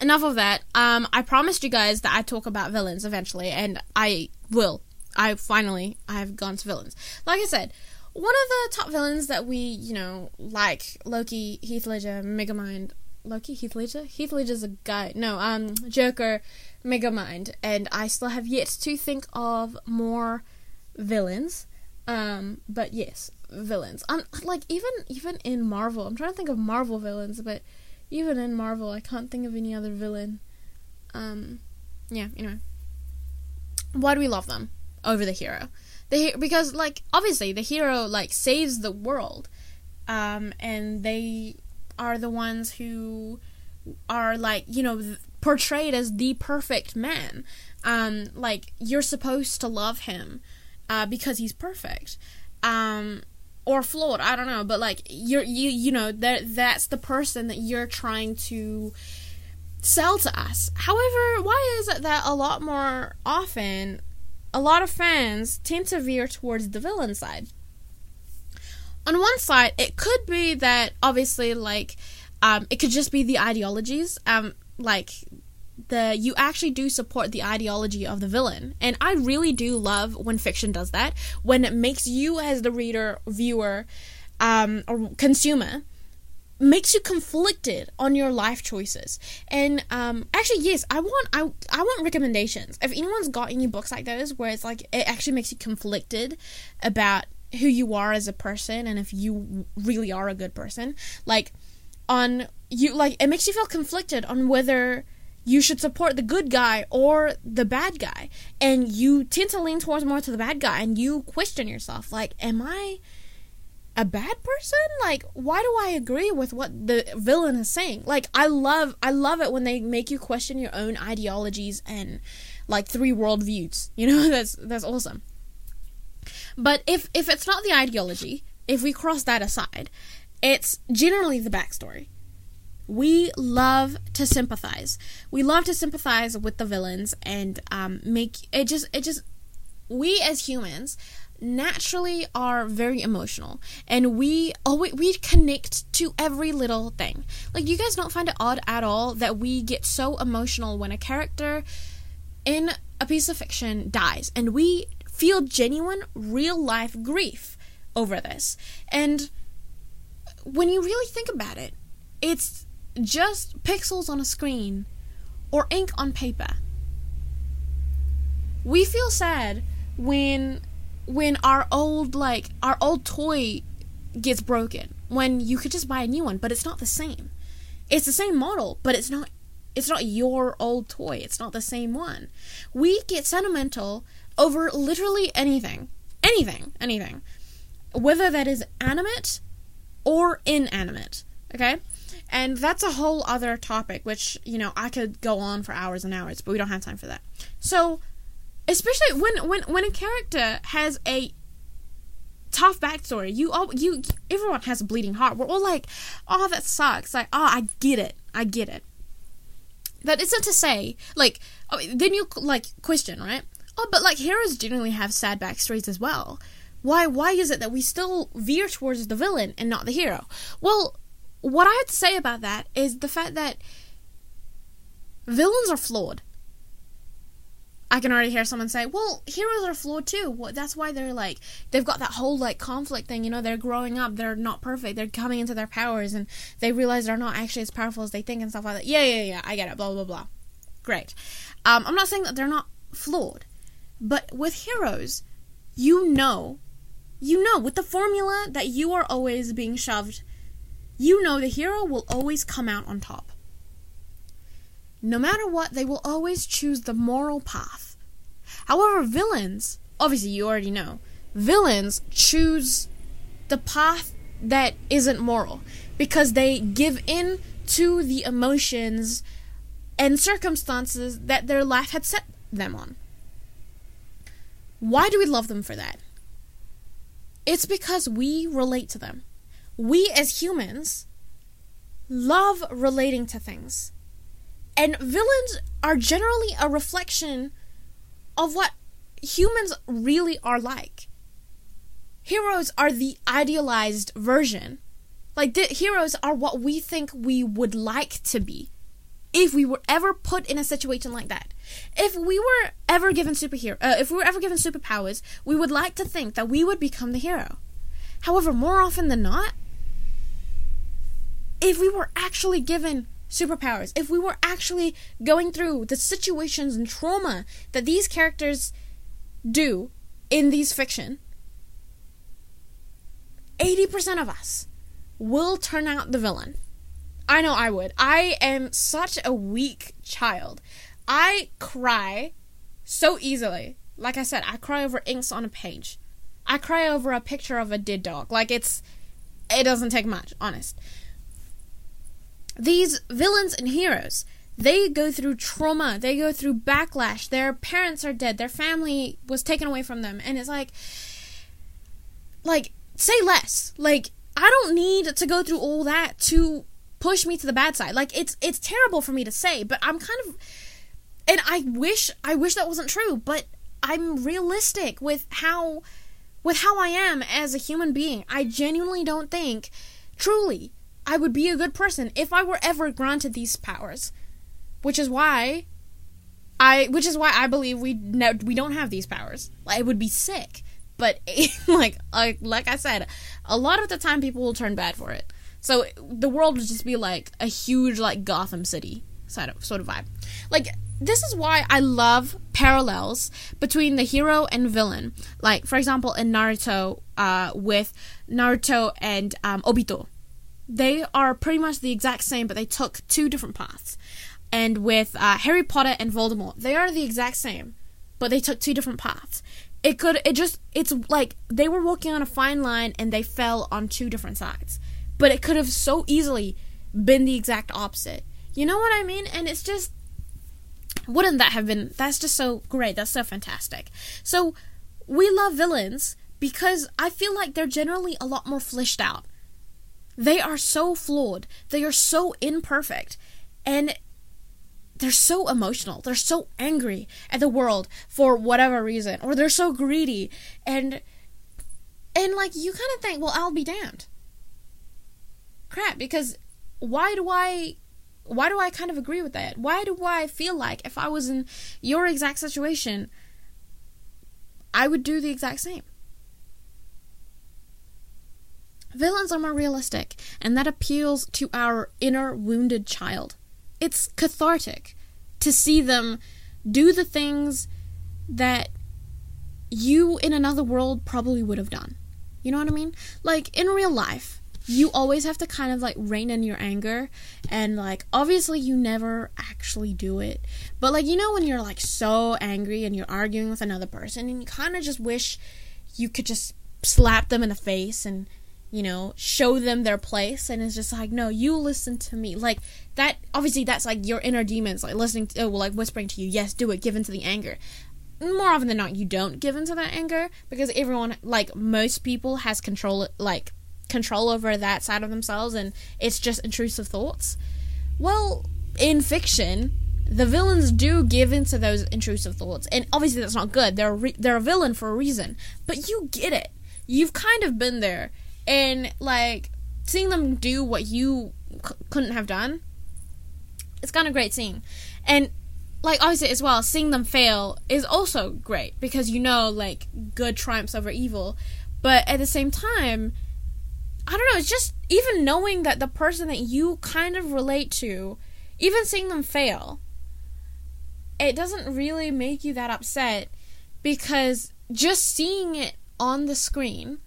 enough of that. Um, I promised you guys that I'd talk about villains eventually, and I will. I finally I have gone to villains. Like I said, one of the top villains that we, you know, like Loki, Heath Ledger, Megamind. Loki, Heath Ledger? Heath Ledger's a guy. No, um, Joker, Megamind. And I still have yet to think of more villains. Um, but yes, villains. Um, like even even in Marvel, I'm trying to think of Marvel villains, but even in Marvel, I can't think of any other villain. Um, yeah. Anyway, why do we love them over the hero? The because like obviously the hero like saves the world, um, and they are the ones who are like you know portrayed as the perfect man. Um, like you're supposed to love him uh, because he's perfect. Um, or flawed, I don't know, but like you're you you know that that's the person that you're trying to sell to us. However, why is it that a lot more often a lot of fans tend to veer towards the villain side? On one side, it could be that obviously like um, it could just be the ideologies um, like the you actually do support the ideology of the villain and i really do love when fiction does that when it makes you as the reader viewer um, or consumer makes you conflicted on your life choices and um, actually yes i want I, I want recommendations if anyone's got any books like those where it's like it actually makes you conflicted about who you are as a person and if you really are a good person like on you like it makes you feel conflicted on whether you should support the good guy or the bad guy. And you tend to lean towards more to the bad guy and you question yourself like, am I a bad person? Like, why do I agree with what the villain is saying? Like, I love I love it when they make you question your own ideologies and like three worldviews. You know, that's that's awesome. But if if it's not the ideology, if we cross that aside, it's generally the backstory we love to sympathize. We love to sympathize with the villains and um, make it just it just we as humans naturally are very emotional and we always we connect to every little thing. Like you guys don't find it odd at all that we get so emotional when a character in a piece of fiction dies and we feel genuine real life grief over this. And when you really think about it, it's just pixels on a screen or ink on paper. We feel sad when when our old like our old toy gets broken when you could just buy a new one, but it's not the same. It's the same model, but it's not it's not your old toy. It's not the same one. We get sentimental over literally anything. Anything, anything. Whether that is animate or inanimate, okay? And that's a whole other topic, which, you know, I could go on for hours and hours, but we don't have time for that. So, especially when when when a character has a tough backstory, you all you everyone has a bleeding heart. We're all like, oh, that sucks. Like, oh, I get it, I get it. That isn't to say, like, oh, then you like question, right? Oh, but like heroes generally have sad backstories as well. Why why is it that we still veer towards the villain and not the hero? Well, what I have to say about that is the fact that villains are flawed. I can already hear someone say, "Well, heroes are flawed too. That's why they're like they've got that whole like conflict thing. You know, they're growing up. They're not perfect. They're coming into their powers, and they realize they're not actually as powerful as they think and stuff like that. Yeah, yeah, yeah. I get it. Blah blah blah. Great. Um, I'm not saying that they're not flawed, but with heroes, you know, you know, with the formula that you are always being shoved you know the hero will always come out on top. No matter what, they will always choose the moral path. However, villains, obviously you already know, villains choose the path that isn't moral because they give in to the emotions and circumstances that their life had set them on. Why do we love them for that? It's because we relate to them we as humans love relating to things. And villains are generally a reflection of what humans really are like. Heroes are the idealized version. Like, the heroes are what we think we would like to be if we were ever put in a situation like that. If we were ever given superhero, uh, if we were ever given superpowers, we would like to think that we would become the hero. However, more often than not, if we were actually given superpowers, if we were actually going through the situations and trauma that these characters do in these fiction, 80% of us will turn out the villain. I know I would. I am such a weak child. I cry so easily. Like I said, I cry over inks on a page. I cry over a picture of a dead dog. Like it's it doesn't take much, honest. These villains and heroes, they go through trauma, they go through backlash. Their parents are dead, their family was taken away from them, and it's like like say less. Like I don't need to go through all that to push me to the bad side. Like it's it's terrible for me to say, but I'm kind of and I wish I wish that wasn't true, but I'm realistic with how with how I am as a human being. I genuinely don't think truly I would be a good person if I were ever granted these powers. Which is why I which is why I believe we ne- we don't have these powers. Like, it would be sick. But like like like I said, a lot of the time people will turn bad for it. So the world would just be like a huge like Gotham City sort of sort of vibe. Like this is why I love parallels between the hero and villain. Like for example in Naruto uh, with Naruto and um, Obito they are pretty much the exact same, but they took two different paths. And with uh, Harry Potter and Voldemort, they are the exact same, but they took two different paths. It could, it just, it's like they were walking on a fine line and they fell on two different sides. But it could have so easily been the exact opposite. You know what I mean? And it's just, wouldn't that have been, that's just so great. That's so fantastic. So, we love villains because I feel like they're generally a lot more fleshed out. They are so flawed. They are so imperfect. And they're so emotional. They're so angry at the world for whatever reason. Or they're so greedy. And and like you kind of think, well, I'll be damned. Crap, because why do I why do I kind of agree with that? Why do I feel like if I was in your exact situation, I would do the exact same? Villains are more realistic, and that appeals to our inner wounded child. It's cathartic to see them do the things that you in another world probably would have done. You know what I mean? Like in real life, you always have to kind of like rein in your anger and like obviously you never actually do it. But like you know when you're like so angry and you're arguing with another person and you kind of just wish you could just slap them in the face and you know, show them their place. And it's just like, no, you listen to me. Like, that, obviously, that's like your inner demons, like listening to, oh, like whispering to you, yes, do it, give in to the anger. More often than not, you don't give in to that anger because everyone, like most people, has control, like, control over that side of themselves and it's just intrusive thoughts. Well, in fiction, the villains do give into those intrusive thoughts, and obviously that's not good. They're re- they're a villain for a reason, but you get it. You've kind of been there and like seeing them do what you c- couldn't have done it's kind of great seeing. And like obviously as well seeing them fail is also great because you know like good triumphs over evil. But at the same time i don't know it's just even knowing that the person that you kind of relate to even seeing them fail it doesn't really make you that upset because just seeing it on the screen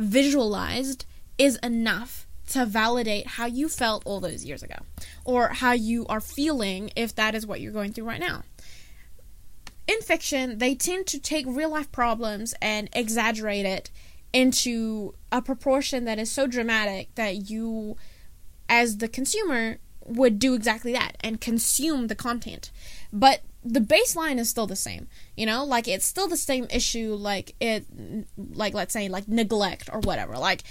visualized is enough to validate how you felt all those years ago or how you are feeling if that is what you're going through right now. In fiction, they tend to take real life problems and exaggerate it into a proportion that is so dramatic that you, as the consumer, would do exactly that and consume the content. But the baseline is still the same you know like it's still the same issue like it like let's say like neglect or whatever like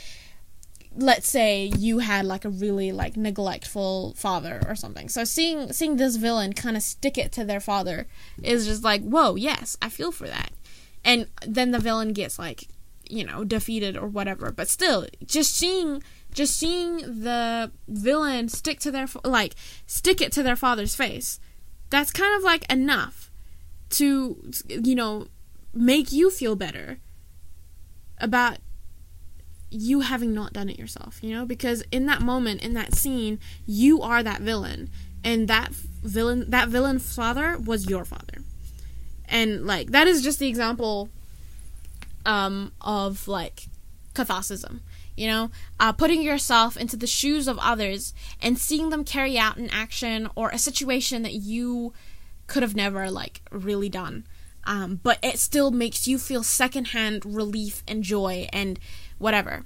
let's say you had like a really like neglectful father or something. So seeing seeing this villain kind of stick it to their father is just like, whoa, yes, I feel for that. And then the villain gets like, you know, defeated or whatever. But still, just seeing just seeing the villain stick to their like stick it to their father's face, that's kind of like enough to you know make you feel better about you having not done it yourself, you know? Because in that moment, in that scene, you are that villain. And that villain that villain father was your father. And like that is just the example um of like catharsism. You know, uh, putting yourself into the shoes of others and seeing them carry out an action or a situation that you could have never like really done. Um, but it still makes you feel secondhand relief and joy and whatever.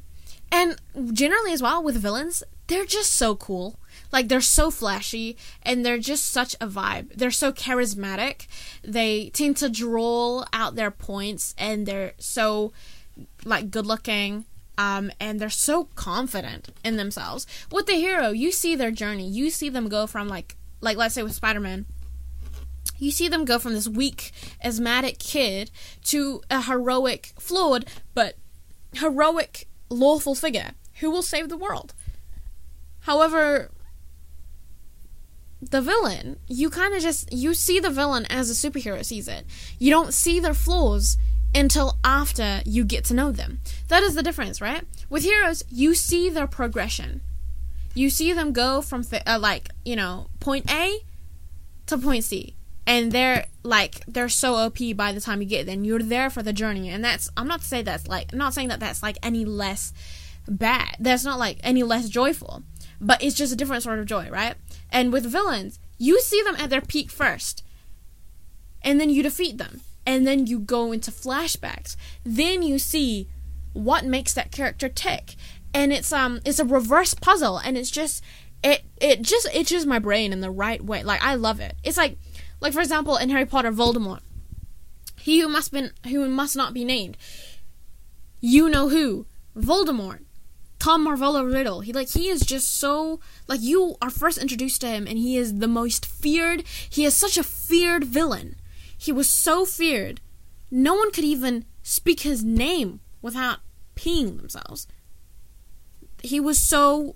And generally, as well, with villains, they're just so cool. Like, they're so flashy and they're just such a vibe. They're so charismatic. They tend to drawl out their points and they're so, like, good looking. Um, and they're so confident in themselves. With the hero, you see their journey. You see them go from, like, like let's say with Spider Man, you see them go from this weak, asthmatic kid to a heroic, flawed, but heroic, lawful figure who will save the world. However, the villain, you kind of just you see the villain as a superhero sees it. You don't see their flaws until after you get to know them. That is the difference, right? With heroes, you see their progression. You see them go from uh, like, you know, point A to point C and they're like they're so op by the time you get and you're there for the journey and that's i'm not to say that's like I'm not saying that that's like any less bad that's not like any less joyful but it's just a different sort of joy right and with villains you see them at their peak first and then you defeat them and then you go into flashbacks then you see what makes that character tick and it's um it's a reverse puzzle and it's just it it just itches my brain in the right way like i love it it's like like for example, in Harry Potter, Voldemort, he who must been who must not be named. You know who? Voldemort. Tom Marvolo Riddle. He like he is just so like you are first introduced to him and he is the most feared. He is such a feared villain. He was so feared. No one could even speak his name without peeing themselves. He was so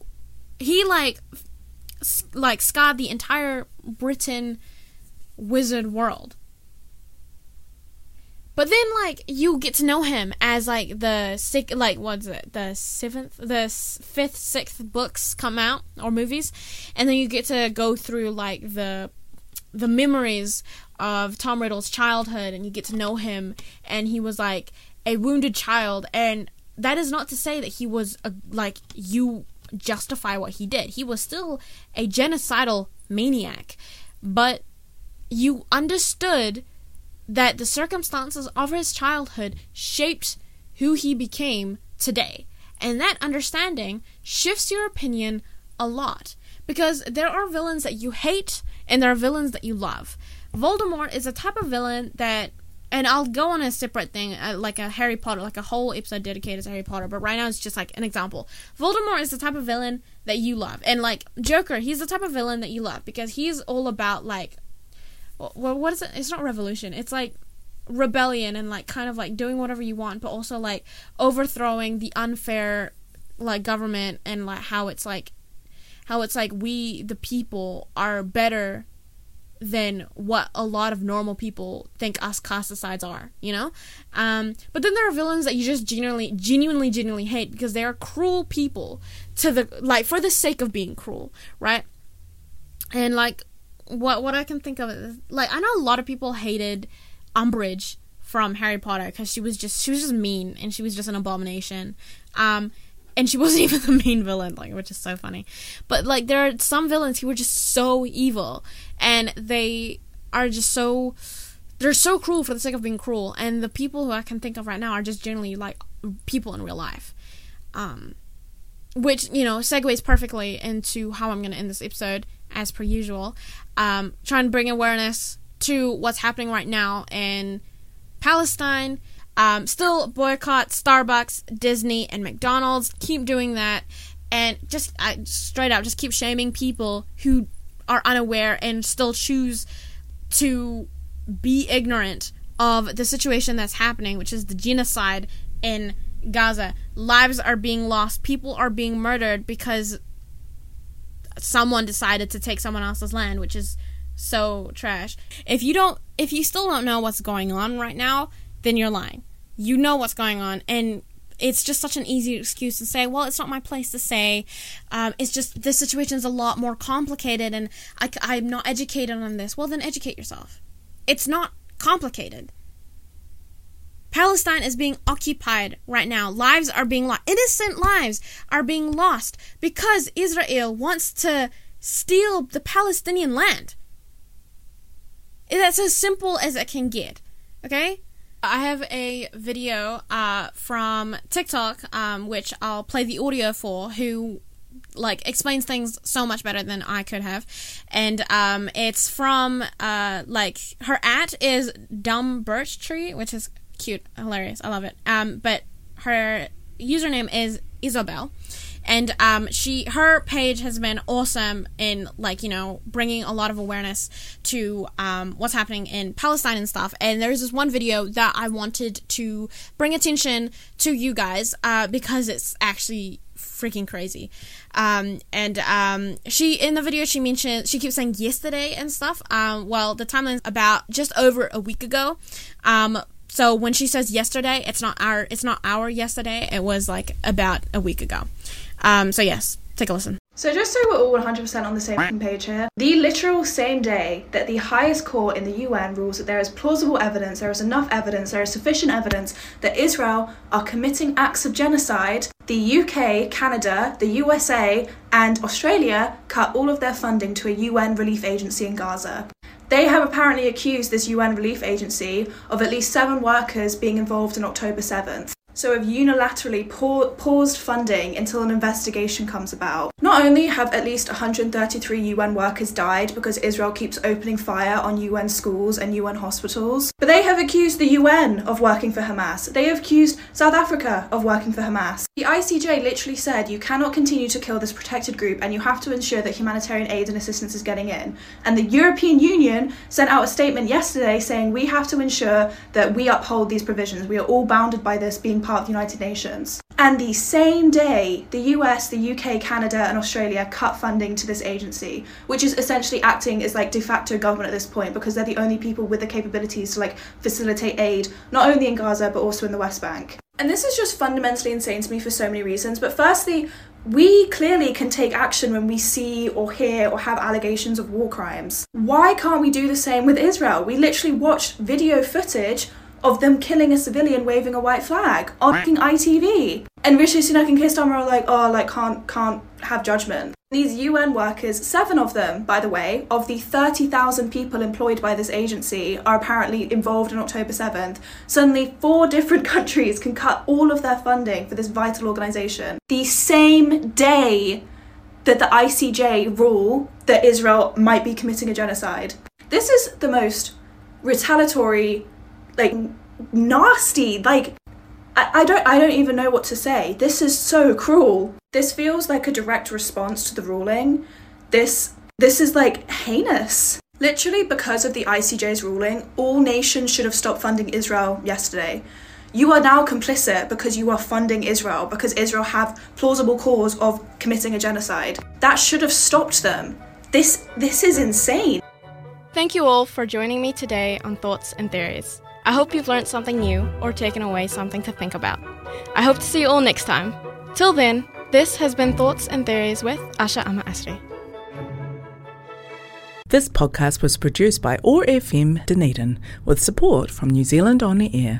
he like like scarred the entire Britain wizard world. But then, like, you get to know him as like the sick, like what's it, the seventh, the fifth, sixth books come out or movies, and then you get to go through like the the memories of Tom Riddle's childhood, and you get to know him, and he was like a wounded child, and that is not to say that he was a, like you justify what he did. He was still a genocidal maniac, but you understood that the circumstances of his childhood shaped who he became today. And that understanding shifts your opinion a lot. Because there are villains that you hate and there are villains that you love. Voldemort is a type of villain that, and I'll go on a separate thing, uh, like a Harry Potter, like a whole episode dedicated to Harry Potter, but right now it's just like an example. Voldemort is the type of villain that you love. And like Joker, he's the type of villain that you love because he's all about like well, what is it? It's not revolution. It's like rebellion and like kind of like doing whatever you want, but also like overthrowing the unfair like government and like how it's like how it's like we the people are better than what a lot of normal people think us casticides are, you know? Um, but then there are villains that you just genuinely, genuinely, genuinely hate because they are cruel people to the, like, for the sake of being cruel, right? And, like, what what I can think of is like I know a lot of people hated Umbridge from Harry Potter because she was just she was just mean and she was just an abomination. Um, and she wasn't even the main villain, like which is so funny. But like there are some villains who are just so evil and they are just so they're so cruel for the sake of being cruel. And the people who I can think of right now are just generally like people in real life. Um, which you know segues perfectly into how I'm going to end this episode as per usual. Um, trying to bring awareness to what's happening right now in Palestine, Um, still boycott Starbucks, Disney, and McDonald's. Keep doing that, and just uh, straight up, just keep shaming people who are unaware and still choose to be ignorant of the situation that's happening, which is the genocide in Gaza. Lives are being lost, people are being murdered because someone decided to take someone else's land, which is so trash. If you don't if you still don't know what's going on right now, then you're lying. You know what's going on and it's just such an easy excuse to say, well, it's not my place to say. Um, it's just the situation's a lot more complicated and I, I'm not educated on this. Well, then educate yourself. It's not complicated. Palestine is being occupied right now. Lives are being lost. Innocent lives are being lost because Israel wants to steal the Palestinian land. That's as simple as it can get. Okay? I have a video uh, from TikTok, um, which I'll play the audio for, who like explains things so much better than I could have, and um, it's from uh, like her at is dumb birch tree, which is cute, hilarious. I love it. Um, but her username is Isabel, and um, she her page has been awesome in like you know bringing a lot of awareness to um, what's happening in Palestine and stuff. And there's this one video that I wanted to bring attention to you guys uh, because it's actually freaking crazy. Um, and um, she in the video she mentioned she keeps saying yesterday and stuff. Um, well, the timeline's about just over a week ago. Um, so when she says yesterday, it's not our it's not our yesterday. It was like about a week ago. Um, so yes, take a listen. So just so we're all 100% on the same page here, the literal same day that the highest court in the UN rules that there is plausible evidence, there is enough evidence, there is sufficient evidence that Israel are committing acts of genocide, the UK, Canada, the USA, and Australia cut all of their funding to a UN relief agency in Gaza. They have apparently accused this UN relief agency of at least seven workers being involved in October 7th so have unilaterally pa- paused funding until an investigation comes about. Not only have at least 133 UN workers died because Israel keeps opening fire on UN schools and UN hospitals, but they have accused the UN of working for Hamas. They have accused South Africa of working for Hamas. The ICJ literally said you cannot continue to kill this protected group and you have to ensure that humanitarian aid and assistance is getting in. And the European Union sent out a statement yesterday saying we have to ensure that we uphold these provisions. We are all bounded by this being part of the United Nations. And the same day, the US, the UK, Canada, and Australia cut funding to this agency, which is essentially acting as like de facto government at this point because they're the only people with the capabilities to like facilitate aid, not only in Gaza but also in the West Bank. And this is just fundamentally insane to me for so many reasons. But firstly, we clearly can take action when we see or hear or have allegations of war crimes. Why can't we do the same with Israel? We literally watched video footage of them killing a civilian waving a white flag on ITV. And Rishi Sunak and Keir Starmer are like, oh, like can't can't have judgment. These UN workers, seven of them, by the way, of the 30,000 people employed by this agency, are apparently involved in October 7th. Suddenly, four different countries can cut all of their funding for this vital organisation. The same day that the ICJ rule that Israel might be committing a genocide. This is the most retaliatory like nasty like I, I don't I don't even know what to say. This is so cruel. This feels like a direct response to the ruling. This this is like heinous. Literally because of the ICJ's ruling, all nations should have stopped funding Israel yesterday. You are now complicit because you are funding Israel because Israel have plausible cause of committing a genocide. That should have stopped them. This this is insane. Thank you all for joining me today on Thoughts and Theories. I hope you've learned something new or taken away something to think about. I hope to see you all next time. Till then, this has been Thoughts and Theories with Asha Ama Asri. This podcast was produced by OAR FM Dunedin with support from New Zealand On the Air.